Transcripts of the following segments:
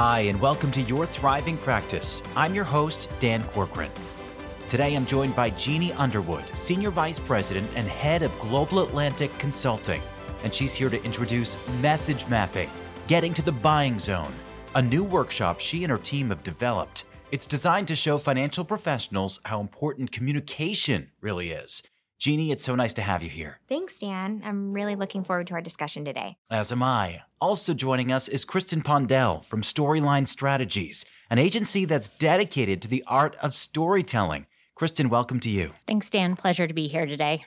Hi, and welcome to Your Thriving Practice. I'm your host, Dan Corcoran. Today I'm joined by Jeannie Underwood, Senior Vice President and Head of Global Atlantic Consulting, and she's here to introduce Message Mapping Getting to the Buying Zone, a new workshop she and her team have developed. It's designed to show financial professionals how important communication really is. Jeannie, it's so nice to have you here. Thanks, Dan. I'm really looking forward to our discussion today. As am I. Also joining us is Kristin Pondel from Storyline Strategies, an agency that's dedicated to the art of storytelling. Kristin, welcome to you. Thanks, Dan. Pleasure to be here today.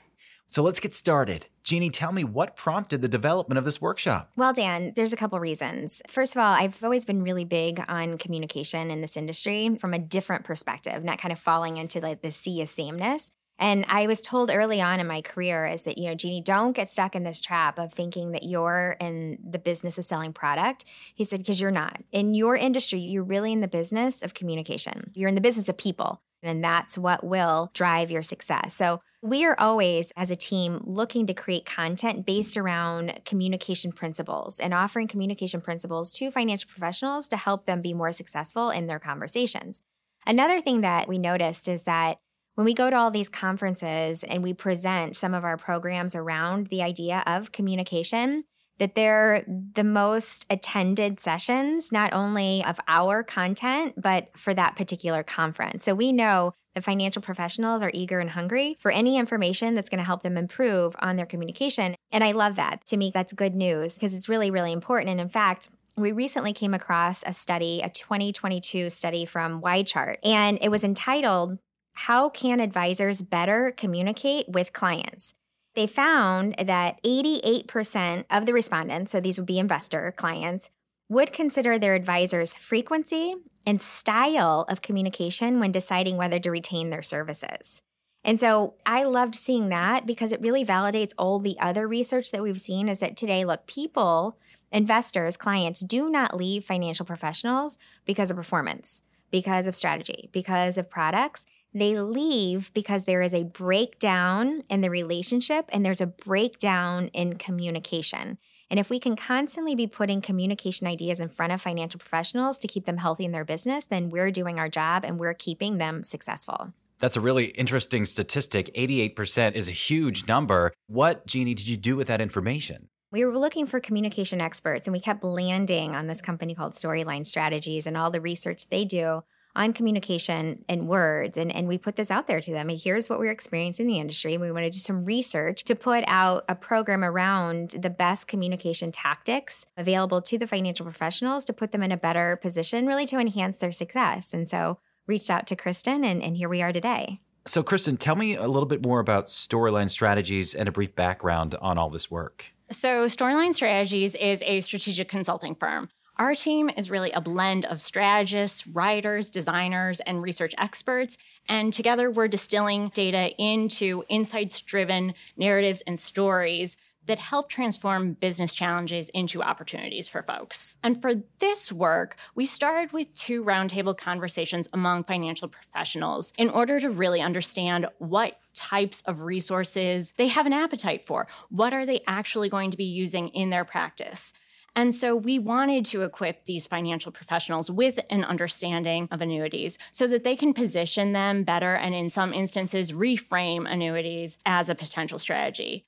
So let's get started. Jeannie, tell me what prompted the development of this workshop? Well, Dan, there's a couple reasons. First of all, I've always been really big on communication in this industry from a different perspective, not kind of falling into like the sea of sameness. And I was told early on in my career is that, you know, Jeannie, don't get stuck in this trap of thinking that you're in the business of selling product. He said, because you're not. In your industry, you're really in the business of communication. You're in the business of people. And that's what will drive your success. So we are always, as a team, looking to create content based around communication principles and offering communication principles to financial professionals to help them be more successful in their conversations. Another thing that we noticed is that when we go to all these conferences and we present some of our programs around the idea of communication, that they're the most attended sessions, not only of our content, but for that particular conference. So we know the financial professionals are eager and hungry for any information that's going to help them improve on their communication. And I love that. To me, that's good news because it's really, really important. And in fact, we recently came across a study, a 2022 study from YChart, and it was entitled how can advisors better communicate with clients? They found that 88% of the respondents, so these would be investor clients, would consider their advisor's frequency and style of communication when deciding whether to retain their services. And so I loved seeing that because it really validates all the other research that we've seen is that today, look, people, investors, clients do not leave financial professionals because of performance, because of strategy, because of products. They leave because there is a breakdown in the relationship and there's a breakdown in communication. And if we can constantly be putting communication ideas in front of financial professionals to keep them healthy in their business, then we're doing our job and we're keeping them successful. That's a really interesting statistic. 88% is a huge number. What, Jeannie, did you do with that information? We were looking for communication experts and we kept landing on this company called Storyline Strategies and all the research they do on communication and words. And, and we put this out there to them. And here's what we're experiencing in the industry. We want to do some research to put out a program around the best communication tactics available to the financial professionals to put them in a better position, really to enhance their success. And so reached out to Kristin, and, and here we are today. So, Kristin, tell me a little bit more about Storyline Strategies and a brief background on all this work. So, Storyline Strategies is a strategic consulting firm. Our team is really a blend of strategists, writers, designers, and research experts. And together we're distilling data into insights driven narratives and stories that help transform business challenges into opportunities for folks. And for this work, we started with two roundtable conversations among financial professionals in order to really understand what types of resources they have an appetite for. What are they actually going to be using in their practice? And so we wanted to equip these financial professionals with an understanding of annuities so that they can position them better and, in some instances, reframe annuities as a potential strategy.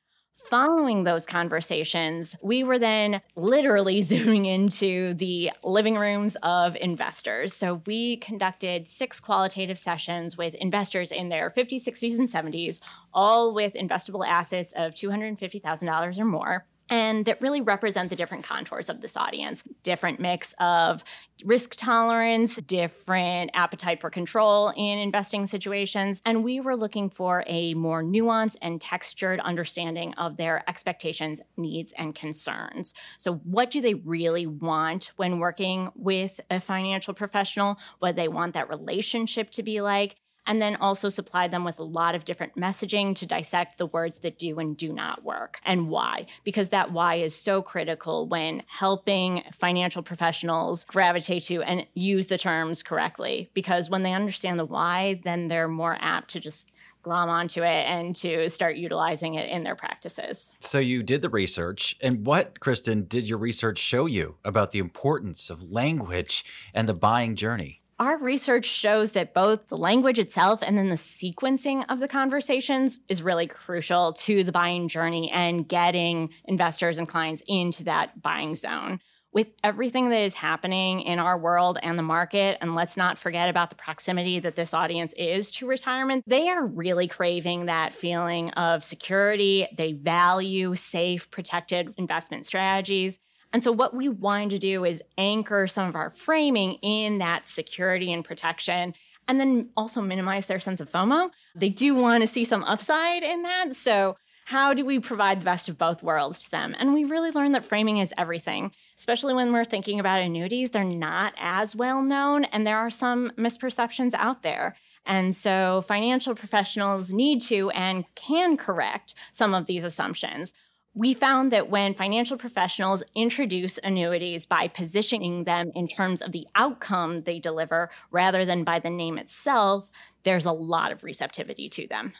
Following those conversations, we were then literally zooming into the living rooms of investors. So we conducted six qualitative sessions with investors in their 50s, 60s, and 70s, all with investable assets of $250,000 or more and that really represent the different contours of this audience. Different mix of risk tolerance different appetite for control in investing situations. And we were looking for a more nuanced and textured understanding of their expectations needs and concerns. So what do they really want when working with a financial professional? What they want that relationship to be like and then also supply them with a lot of different messaging to dissect the words that do and do not work and why, because that why is so critical when helping financial professionals gravitate to and use the terms correctly. Because when they understand the why, then they're more apt to just glom onto it and to start utilizing it in their practices. So you did the research. And what, Kristin, did your research show you about the importance of language and the buying journey? Our research shows that both the language itself and then the sequencing of the conversations is really crucial to the buying journey and getting investors and clients into that buying zone with everything that is happening in our world and the market, and let's not forget about the proximity that this audience is to retirement, they are really craving that feeling of security. They value safe, protected investment strategies. And so, what we want to do is anchor some of our framing in that security and protection and then also minimize their sense of FOMO. They do want to see some upside in that. So, how do we provide the best of both worlds to them? And we really learned that framing is everything, especially when we're thinking about annuities. They're not as well known, and there are some misperceptions out there. And so financial professionals need to and can correct some of these assumptions. We found that when financial professionals introduce annuities by positioning them in terms of the outcome they deliver rather than by the name itself, there's a lot of receptivity to them.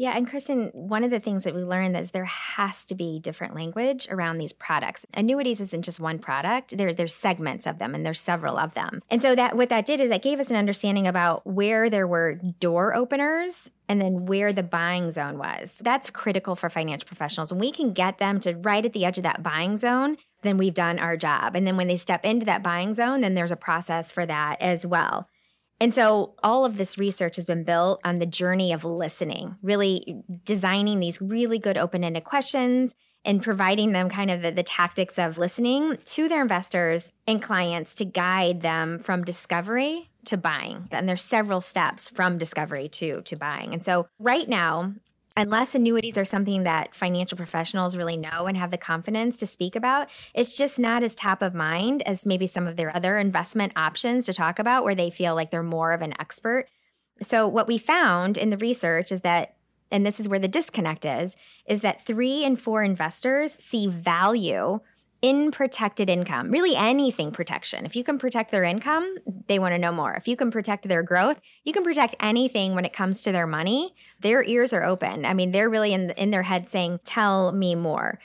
Yeah, and Kristin, one of the things that we learned is there has to be different language around these products. Annuities isn't just one product. There, there's segments of them and there's several of them. And so that what that did is that gave us an understanding about where there were door openers and then where the buying zone was. That's critical for financial professionals. And we can get them to right at the edge of that buying zone, then we've done our job. And then when they step into that buying zone, then there's a process for that as well. And so all of this research has been built on the journey of listening, really designing these really good open ended questions and providing them kind of the, the, tactics of listening to their investors and clients to guide them from discovery to buying. And there's several steps from discovery to to buying. And so right now, unless annuities are something that financial professionals really know and have the confidence to speak about, it's just not as top of mind as maybe some of their other investment options to talk about where they feel like they're more of an expert. So, what we found in the research is that, and this is where the disconnect is, is that three and four investors see value in protected income, really anything protection. If you can protect their income, they want to know more. If you can protect their growth, you can protect anything when it comes to their money. Their ears are open. I mean, they're really in in their head saying, "Tell me more."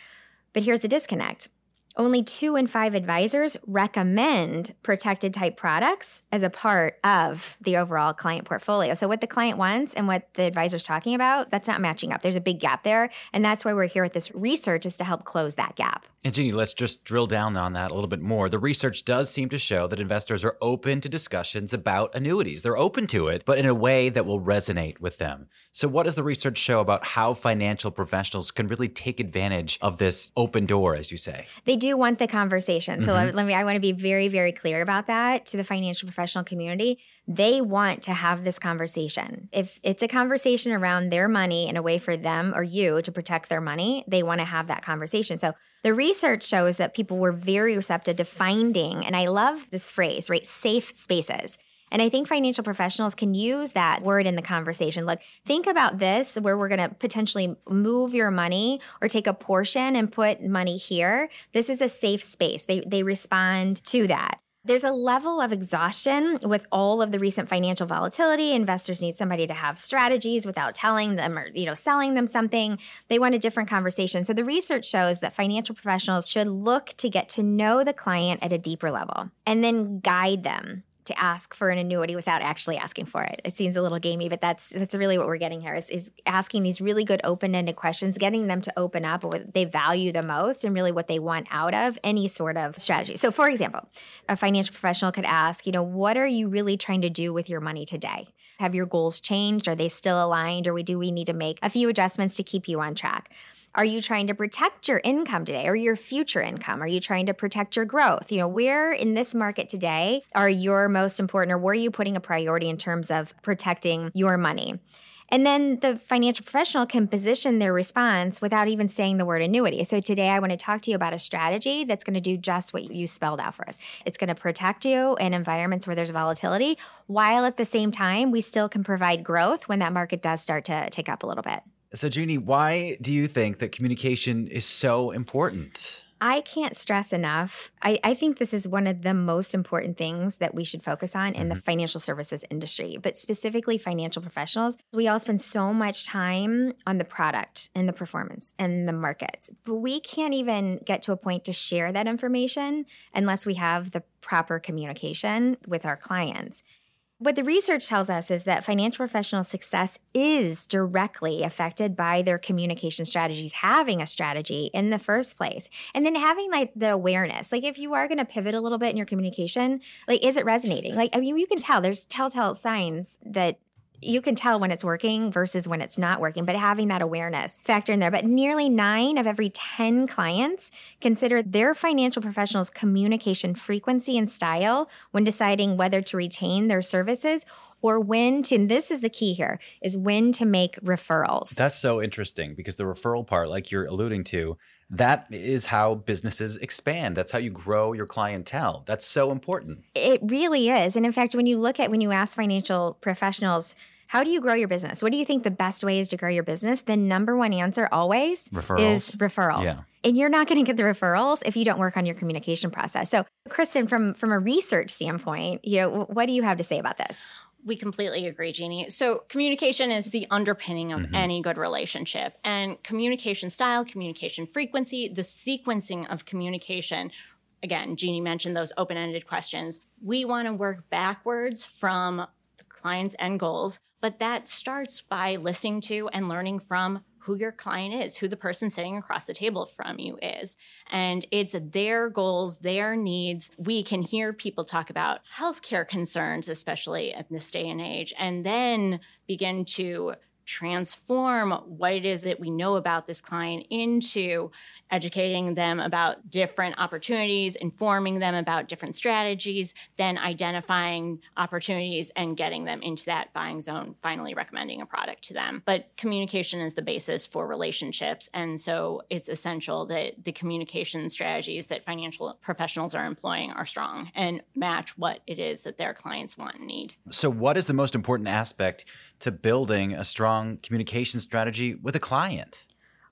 But here's the disconnect only two in five advisors recommend protected type products as a part of the overall client portfolio. So, what the client wants and what the advisor's talking about, that's not matching up. There's a big gap there. And that's why we're here with this research is to help close that gap. And Jeannie, let's just drill down on that a little bit more. The research does seem to show that investors are open to discussions about annuities. They're open to it, but in a way that will resonate with them. So, what does the research show about how financial professionals can really take advantage of this open door, as you say? They do want the conversation. So mm-hmm. let me I want to be very very clear about that to the financial professional community. They want to have this conversation. If it's a conversation around their money and a way for them or you to protect their money, they want to have that conversation. So the research shows that people were very receptive to finding and I love this phrase, right? Safe spaces. And I think financial professionals can use that word in the conversation. Look, think about this where we're going to potentially move your money or take a portion and put money here. This is a safe space. They, they respond to that. There's a level of exhaustion with all of the recent financial volatility. Investors need somebody to have strategies without telling them or, you know, selling them something. They want a different conversation. So the research shows that financial professionals should look to get to know the client at a deeper level and then guide them to ask for an annuity without actually asking for it. It seems a little gamey, but that's that's really what we're getting here is, is asking these really good open-ended questions, getting them to open up what they value the most and really what they want out of any sort of strategy. So for example, a financial professional could ask, you know, what are you really trying to do with your money today? Have your goals changed? Are they still aligned or do we need to make a few adjustments to keep you on track? Are you trying to protect your income today or your future income? Are you trying to protect your growth? You know, where in this market today are your most important or where are you putting a priority in terms of protecting your money? And then the financial professional can position their response without even saying the word annuity. So today I want to talk to you about a strategy that's going to do just what you spelled out for us. It's going to protect you in environments where there's volatility, while at the same time we still can provide growth when that market does start to tick up a little bit. So, Jeannie, why do you think that communication is so important? I can't stress enough. I, I, think this is one of the most important things that we should focus on mm-hmm. in the mm-hmm. financial services industry, but specifically financial professionals. We all spend so much time on the product and the performance and the markets, but we can't even get to a point to share that information unless we have the proper communication with our clients. What the research tells us is that financial professional success is directly affected by their communication strategies, having a strategy in the first place, and then having like the awareness. Like if you are going to pivot a little bit in your communication, like is it resonating? Like I mean, you can tell there's telltale signs that you can tell when it's working versus when it's not working, but having that awareness factor in there. But nearly nine of every 10 clients consider their financial professionals' communication frequency and style when deciding whether to retain their services or when to, and this is the key here, is when to make referrals. That's so interesting because the referral part, like you're alluding to, that is how businesses expand. That's how you grow your clientele. That's so important. It really is. And in fact, when you look at when you ask financial professionals, how do you grow your business? What do you think the best way is to grow your business? The number one answer always referrals. is referrals. Yeah. And you're not going to get the referrals if you don't work on your communication process. So, Kristin, from from a research standpoint, you know, what do you have to say about this? We completely agree, Jeannie. So, communication is the underpinning of mm-hmm. any good relationship. And communication style, communication frequency, the sequencing of communication. Again, Jeannie mentioned those open ended questions. We want to work backwards from the client's end goals, but that starts by listening to and learning from who your client is, who the person sitting across the table from you is. And it's their goals, their needs. We can hear people talk about healthcare concerns, especially at this day and age, and then begin to transform what it is that we know about this client into educating them about different opportunities, informing them about different strategies, then identifying opportunities and getting them into that buying zone, finally recommending a product to them. But communication is the basis for relationships. And so it's essential that the communication strategies that financial professionals are employing are strong and match what it is that their clients want and need. So, what is the most important aspect to building a strong communication strategy with a client?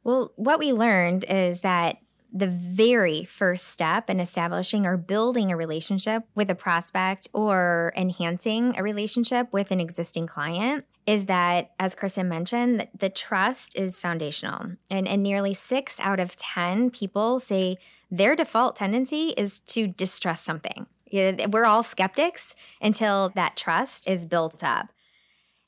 Well, what we learned is that the very first step in establishing or building a relationship with a prospect or enhancing a relationship with an existing client is that, as Kristin mentioned, the trust is foundational. And, and nearly six out of 10 people say their default tendency is to distrust something. We're all skeptics until that trust is built up.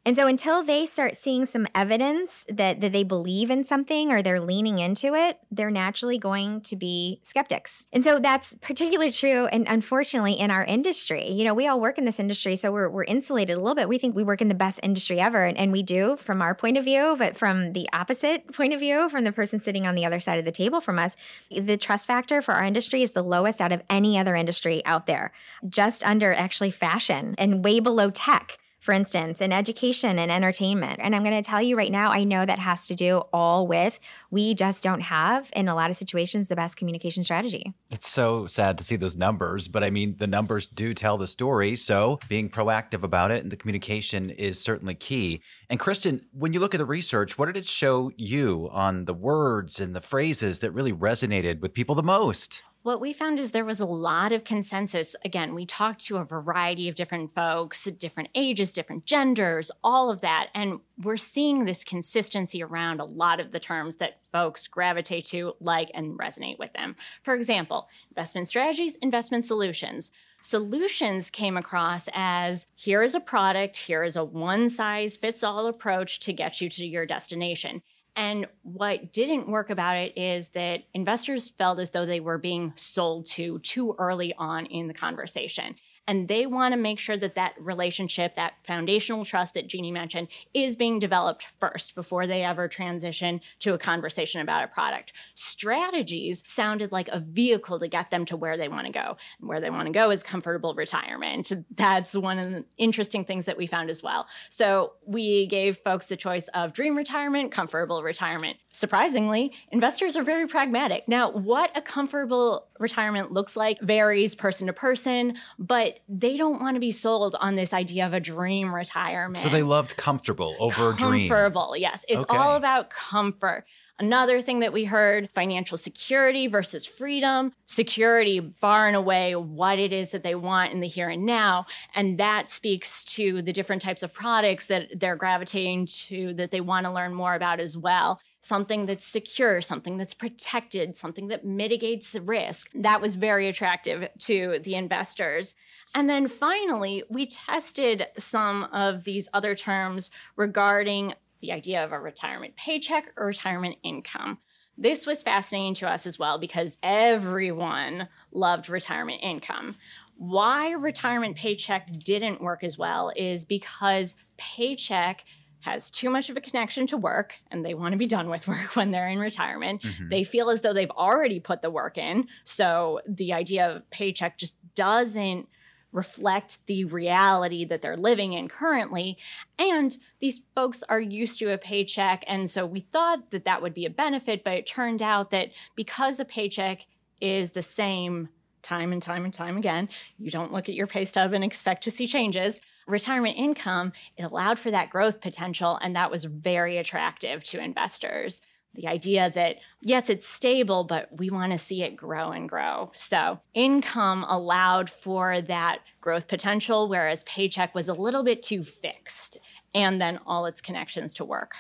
And so until they start seeing some evidence that, that they believe in something or they're leaning into it, they're naturally going to be skeptics. And so that's particularly true and unfortunately in our industry. You know, we all work in this industry, so we're, we're insulated a little bit. We think we work in the best industry ever, and, and we do from our point of view, but from the opposite point of view, from the person sitting on the other side of the table from us, the trust factor for our industry is the lowest out of any other industry out there, just under actually fashion and way below tech for instance, in education and entertainment. And I'm going to tell you right now, I know that has to do all with we just don't have, in a lot of situations, the best communication strategy. It's so sad to see those numbers, but I mean, the numbers do tell the story. So being proactive about it and the communication is certainly key. And Kristin, when you look at the research, what did it show you on the words and the phrases that really resonated with people the most? What we found is there was a lot of consensus. Again, we talked to a variety of different folks, different ages, different genders, all of that. And we're seeing this consistency around a lot of the terms that folks gravitate to, like, and resonate with them. For example, investment strategies, investment solutions. Solutions came across as here is a product, here is a one size fits all approach to get you to your destination. And what didn't work about it is that investors felt as though they were being sold to too early on in the conversation. And they want to make sure that that relationship, that foundational trust that Jeannie mentioned, is being developed first before they ever transition to a conversation about a product. Strategies sounded like a vehicle to get them to where they want to go. And where they want to go is comfortable retirement. That's one of the interesting things that we found as well. So we gave folks the choice of dream retirement, comfortable retirement. Surprisingly, investors are very pragmatic. Now, what a comfortable retirement looks like varies person to person, but they don't want to be sold on this idea of a dream retirement. So they loved comfortable over dream. Comfortable, yes. It's Okay. all about comfort. Another thing that we heard financial security versus freedom. Security, far and away, what it is that they want in the here and now. And that speaks to the different types of products that they're gravitating to that they want to learn more about as well. Something that's secure, something that's protected, something that mitigates the risk. That was very attractive to the investors. And then finally, we tested some of these other terms regarding the idea of a retirement paycheck or retirement income. This was fascinating to us as well because everyone loved retirement income. Why retirement paycheck didn't work as well is because paycheck has too much of a connection to work and they want to be done with work when they're in retirement. Mhm. They feel as though they've already put the work in. So the idea of paycheck just doesn't reflect the reality that they're living in currently. And these folks are used to a paycheck. And so we thought that that would be a benefit, but it turned out that because a paycheck is the same time and time and time again, you don't look at your pay stub and expect to see changes. Retirement income, it allowed for that growth potential, and that was very attractive to investors. The idea that, yes, it's stable, but we want to see it grow and grow. So, income allowed for that growth potential, whereas paycheck was a little bit too fixed, and then all its connections to work.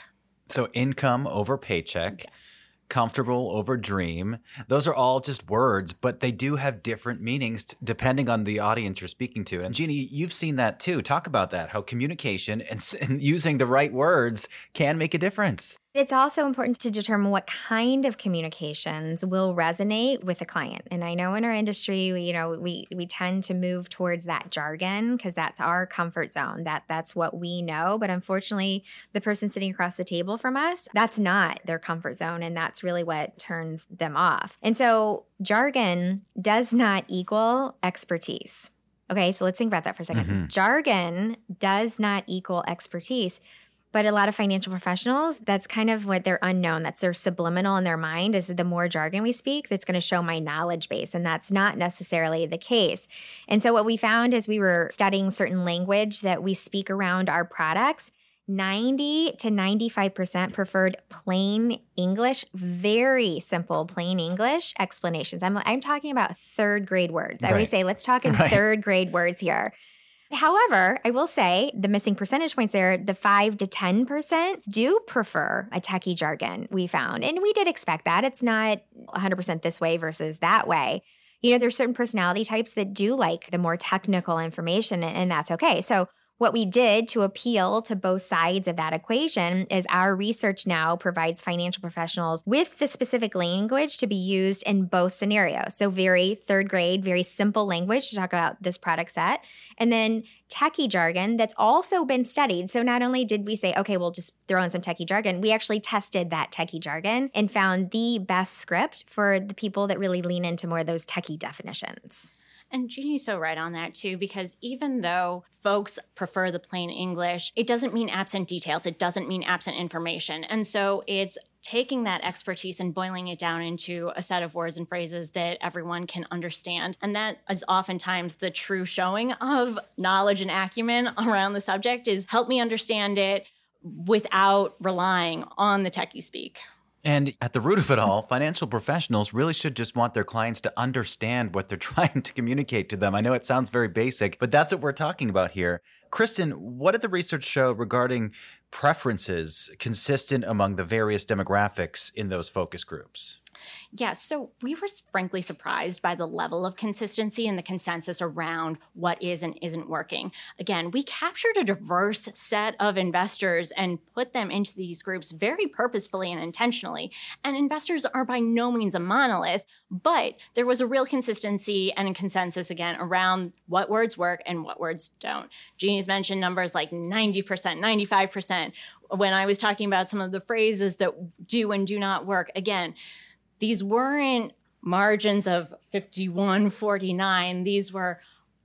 So income over paycheck. Yes. Comfortable over dream. Those are all just words, but they do have different meanings t- depending on the audience you're speaking to. And Jeannie, you've seen that too. Talk about that, how communication and, and using the right words can make a difference. It's also important to determine what kind of communications will resonate with the client. And I know in our industry, we, you know, we we tend to move towards that jargon because that's our comfort zone. That that's what we know. But unfortunately, the person sitting across the table from us, that's not their comfort zone, and that's really what turns them off. And so, jargon does not equal expertise. Okay, so let's think about that for a 2nd Mhm. Jargon does not equal expertise. But a lot of financial professionals, that's kind of what they're unknown. That's their subliminal in their mind is the more jargon we speak, that's going to show my knowledge base. And that's not necessarily the case. And so what we found as we were studying certain language that we speak around our products, 90 to 95% preferred plain English, very simple plain English explanations. I'm, I'm talking about third grade words. I Right. always say, let's talk in Right. third grade words here. However, I will say the missing percentage points there, the 5 to 10% do prefer a techie jargon, we found. And we did expect that. It's not 100% this way versus that way. You know, there's certain personality types that do like the more technical information, and and that's okay. So, what we did to appeal to both sides of that equation is our research now provides financial professionals with the specific language to be used in both scenarios. So, very third grade, very simple language to talk about this product set. And then techie jargon that's also been studied. So, not only did we say, okay, we'll just throw in some techie jargon, we actually tested that techie jargon and found the best script for the people that really lean into more of those techie definitions. And Jeannie's so right on that too, because even though folks prefer the plain English, it doesn't mean absent details. It doesn't mean absent information. And so it's taking that expertise and boiling it down into a set of words and phrases that everyone can understand. And that is oftentimes the true showing of knowledge and acumen around the subject is help me understand it without relying on the techie speak. And at the root of it all, financial professionals really should just want their clients to understand what they're trying to communicate to them. I know it sounds very basic, but that's what we're talking about here. Kristin, what did the research show regarding preferences consistent among the various demographics in those focus groups? Yeah, so we were frankly surprised by the level of consistency and the consensus around what is and isn't working. Again, we captured a diverse set of investors and put them into these groups very purposefully and intentionally. And investors are by no means a monolith, but there was a real consistency and a consensus again around what words work and what words don't. Jeannie's mentioned numbers like 90%, 95%. When I was talking about some of the phrases that do and do not work, again, these weren't margins of 51 49 these were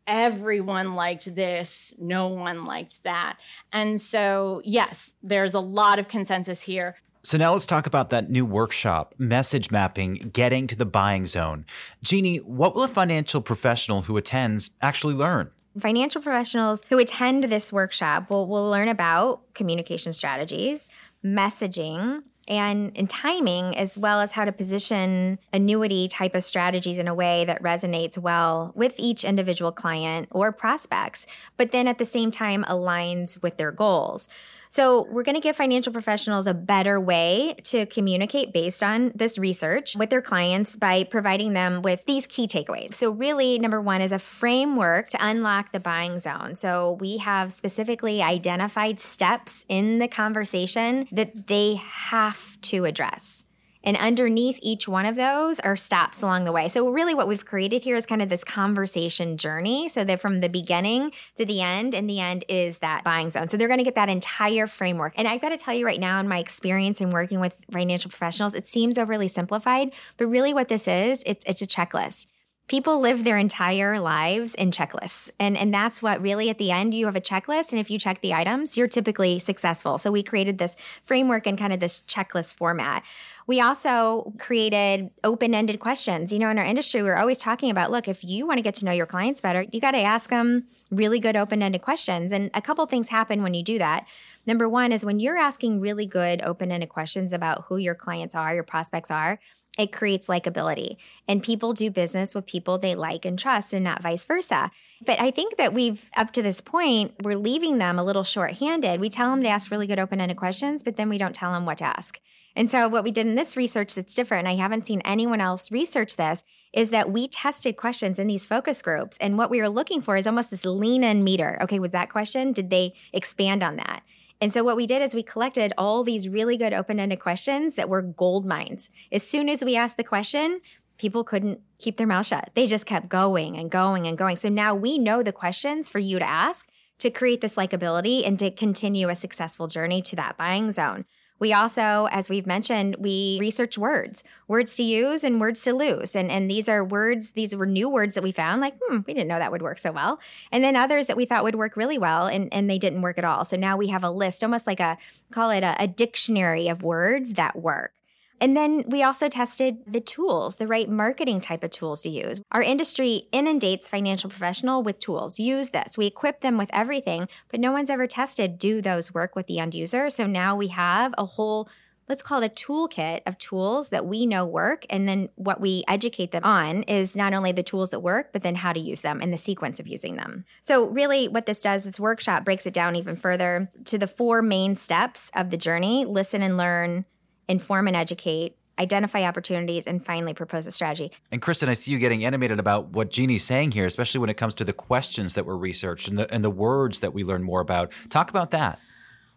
everyone liked this no one liked that and so yes there's a lot of consensus here So now let's talk about that new workshop, message mapping, getting to the buying zone. Jeannie, what will a financial professional who attends actually learn? Financial professionals who attend this workshop will, will learn about communication strategies, messaging, and, and timing, as well as how to position annuity type of strategies in a way that resonates well with each individual client or prospects, but then at the same time aligns with their goals. So, we're going to give financial professionals a better way to communicate based on this research with their clients by providing them with these key takeaways. So, really, number one is a framework to unlock the buying zone. So, we have specifically identified steps in the conversation that they have to address. And underneath each one of those are stops along the way. So, really, what we've created here is kind of this conversation journey. So, that from the beginning to the end, and the end is that buying zone. So, they're going to get that entire framework. And I've got to tell you right now, in my experience in working with financial professionals, it seems overly simplified, but really, what this is, it's, it's a checklist people live their entire lives in checklists. And, and that's what really at the end, you have a checklist. And if you check the items, you're typically successful. So we created this framework and kind of this checklist format. We also created open ended questions. You know, in our industry, we're always talking about look, if you want to get to know your clients better, you got to ask them really good open ended questions. And a couple things happen when you do that. Number one is when you're asking really good open ended questions about who your clients are, your prospects are, it creates likability. And people do business with people they like and trust, and not vice versa. But I think that we've, up to this point, we're leaving them a little short-handed. We tell them to ask really good open ended questions, but then we don't tell them what to ask. And so, what we did in this research that's different, and I haven't seen anyone else research this, is that we tested questions in these focus groups. And what we were looking for is almost this lean in meter. Okay, was that question? Did they expand on that? And so what we did is we collected all these really good open-ended questions that were gold mines. As soon as we asked the question, people couldn't keep their mouth shut. They just kept going and going and going. So now we know the questions for you to ask to create this likability and to continue a successful journey to that buying zone. We also, as we've mentioned, we research words, words to use and words to lose. And, and these are words, these were new words that we found, like, hmm, we didn't know that would work so well. And then others that we thought would work really well and, and they didn't work at all. So now we have a list, almost like a, call it a, a dictionary of words that work. And then we also tested the tools, the right marketing type of tools to use. Our industry inundates financial professional with tools. Use this. We equip them with everything, but no one's ever tested do those work with the end user. So now we have a whole let's call it a toolkit of tools that we know work. And then what we educate them on is not only the tools that work, but then how to use them and the sequence of using them. So, really, what this does, this workshop breaks it down even further to the four main steps of the journey listen and learn, inform and educate, identify opportunities, and finally propose a strategy. And Kristin, I see you getting animated about what Jeannie's saying here, especially when it comes to the questions that were researched and the, and the words that we learn more about. Talk about that.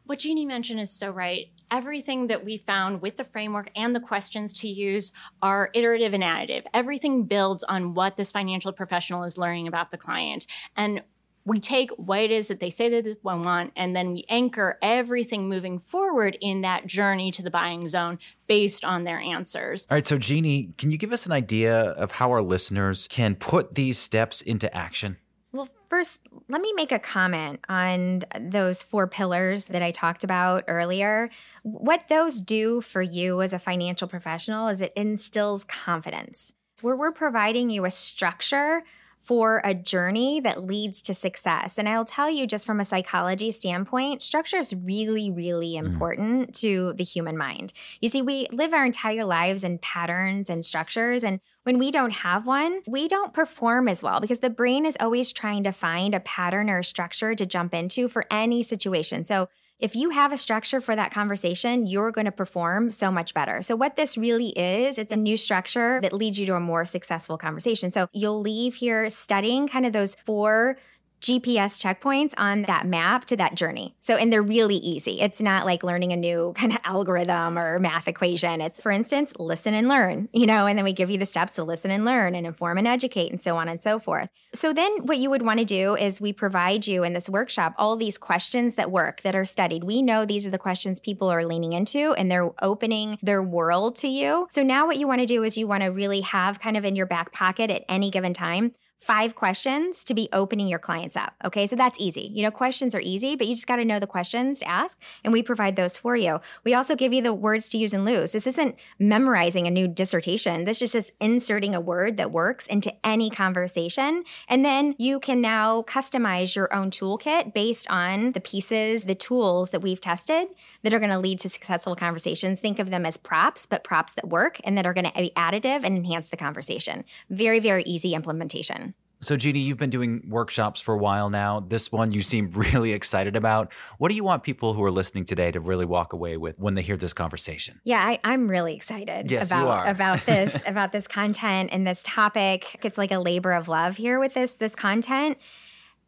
What Jeannie mentioned is so right. Everything that we found with the framework and the questions to use are iterative and additive. Everything builds on what this financial professional is learning about the client. And we take what it is that they say that they want and then we anchor everything moving forward in that journey to the buying zone based on their answers. All right, so Jeannie, can you give us an idea of how our listeners can put these steps into action? Well, first, let me make a comment on those four pillars that I talked about earlier. What those do for you as a financial professional is it instills confidence. Where we're providing you a structure for a journey that leads to success. And I'll tell you, just from a psychology standpoint, structure is really, really mm. important mm. to the human mind. You see, we live our entire lives in patterns and structures. And when we don't have one, we don't perform as well because the brain is always trying to find a pattern or a structure to jump into for any situation. So if you have a structure for that conversation, you're going to perform so much better. So, what this really is, it's a new structure that leads you to a more successful conversation. So, you'll leave here studying kind of those four GPS checkpoints on that map to that journey. So, and they're really easy. It's not like learning a new kind of algorithm or math equation. It's, for instance, listen and learn, you know, and then we give you the steps to listen and learn and inform and educate and so on and so forth. So, then what you would want to do is we provide you in this workshop all these questions that work, that are studied. We know these are the questions people are leaning into and they're opening their world to you. So, now what you want to do is you want to really have kind of in your back pocket at any given time five questions to be opening your clients up. Okay, so that's easy. You know, questions are easy, but you just got to know the questions to ask, and we provide those for you. We also give you the words to use and lose. This isn't memorizing a new dissertation. This is just is inserting a word that works into any conversation, and then you can now customize your own toolkit based on the pieces, the tools that we've tested that are going to lead to successful conversations. Think of them as props, but props that work and that are going to be additive and enhance the conversation. Very, very easy implementation. So, Jeannie, you've been doing workshops for a while now. This one you seem really excited about. What do you want people who are listening today to really walk away with when they hear this conversation? Yeah, I, am really excited yes, about about this about this content and this topic. It's like a labor of love here with this this content.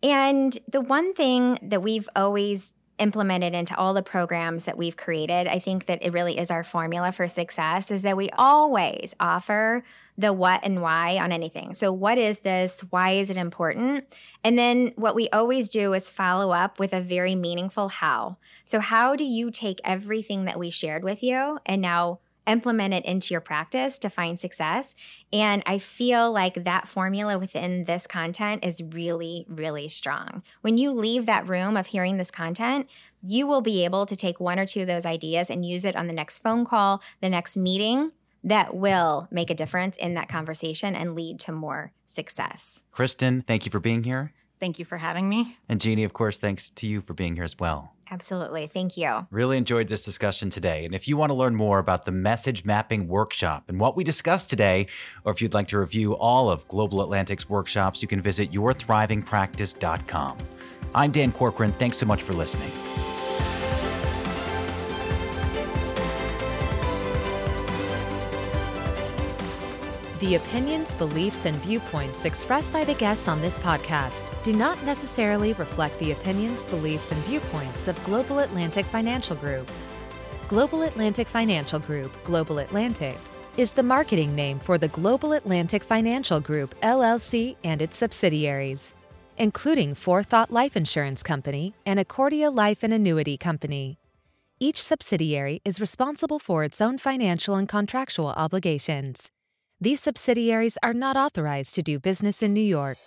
And the one thing that we've always implemented into all the programs that we've created, I think that it really is our formula for success is that we always offer the what and why on anything. So, what is this? Why is it important? And then what we always do is follow up with a very meaningful how. So, how do you take everything that we shared with you and now implement it into your practice to find success. And I feel like that formula within this content is really, really strong. When you leave that room of hearing this content, you will be able to take one or two of those ideas and use it on the next phone call, the next meeting that will make a difference in that conversation and lead to more success. Kristin, thank you for being here. Thank you for having me. And Jeannie, of course, thanks to you for being here as well. Absolutely. Thank you. Really enjoyed this discussion today. And if you want to learn more about the message mapping workshop and what we discussed today, or if you'd like to review all of Global Atlantic's workshops, you can visit yourthrivingpractice.com. I'm Dan Corcoran. Thanks so much for listening. The opinions, beliefs, and viewpoints expressed by the guests on this podcast do not necessarily reflect the opinions, beliefs, and viewpoints of Global Atlantic Financial Group. Global Atlantic Financial Group, Global Atlantic, is the marketing name for the Global Atlantic Financial Group, LLC, and its subsidiaries, including Forethought Life Insurance Company and Accordia Life and Annuity Company. Each subsidiary is responsible for its own financial and contractual obligations. These subsidiaries are not authorized to do business in New York.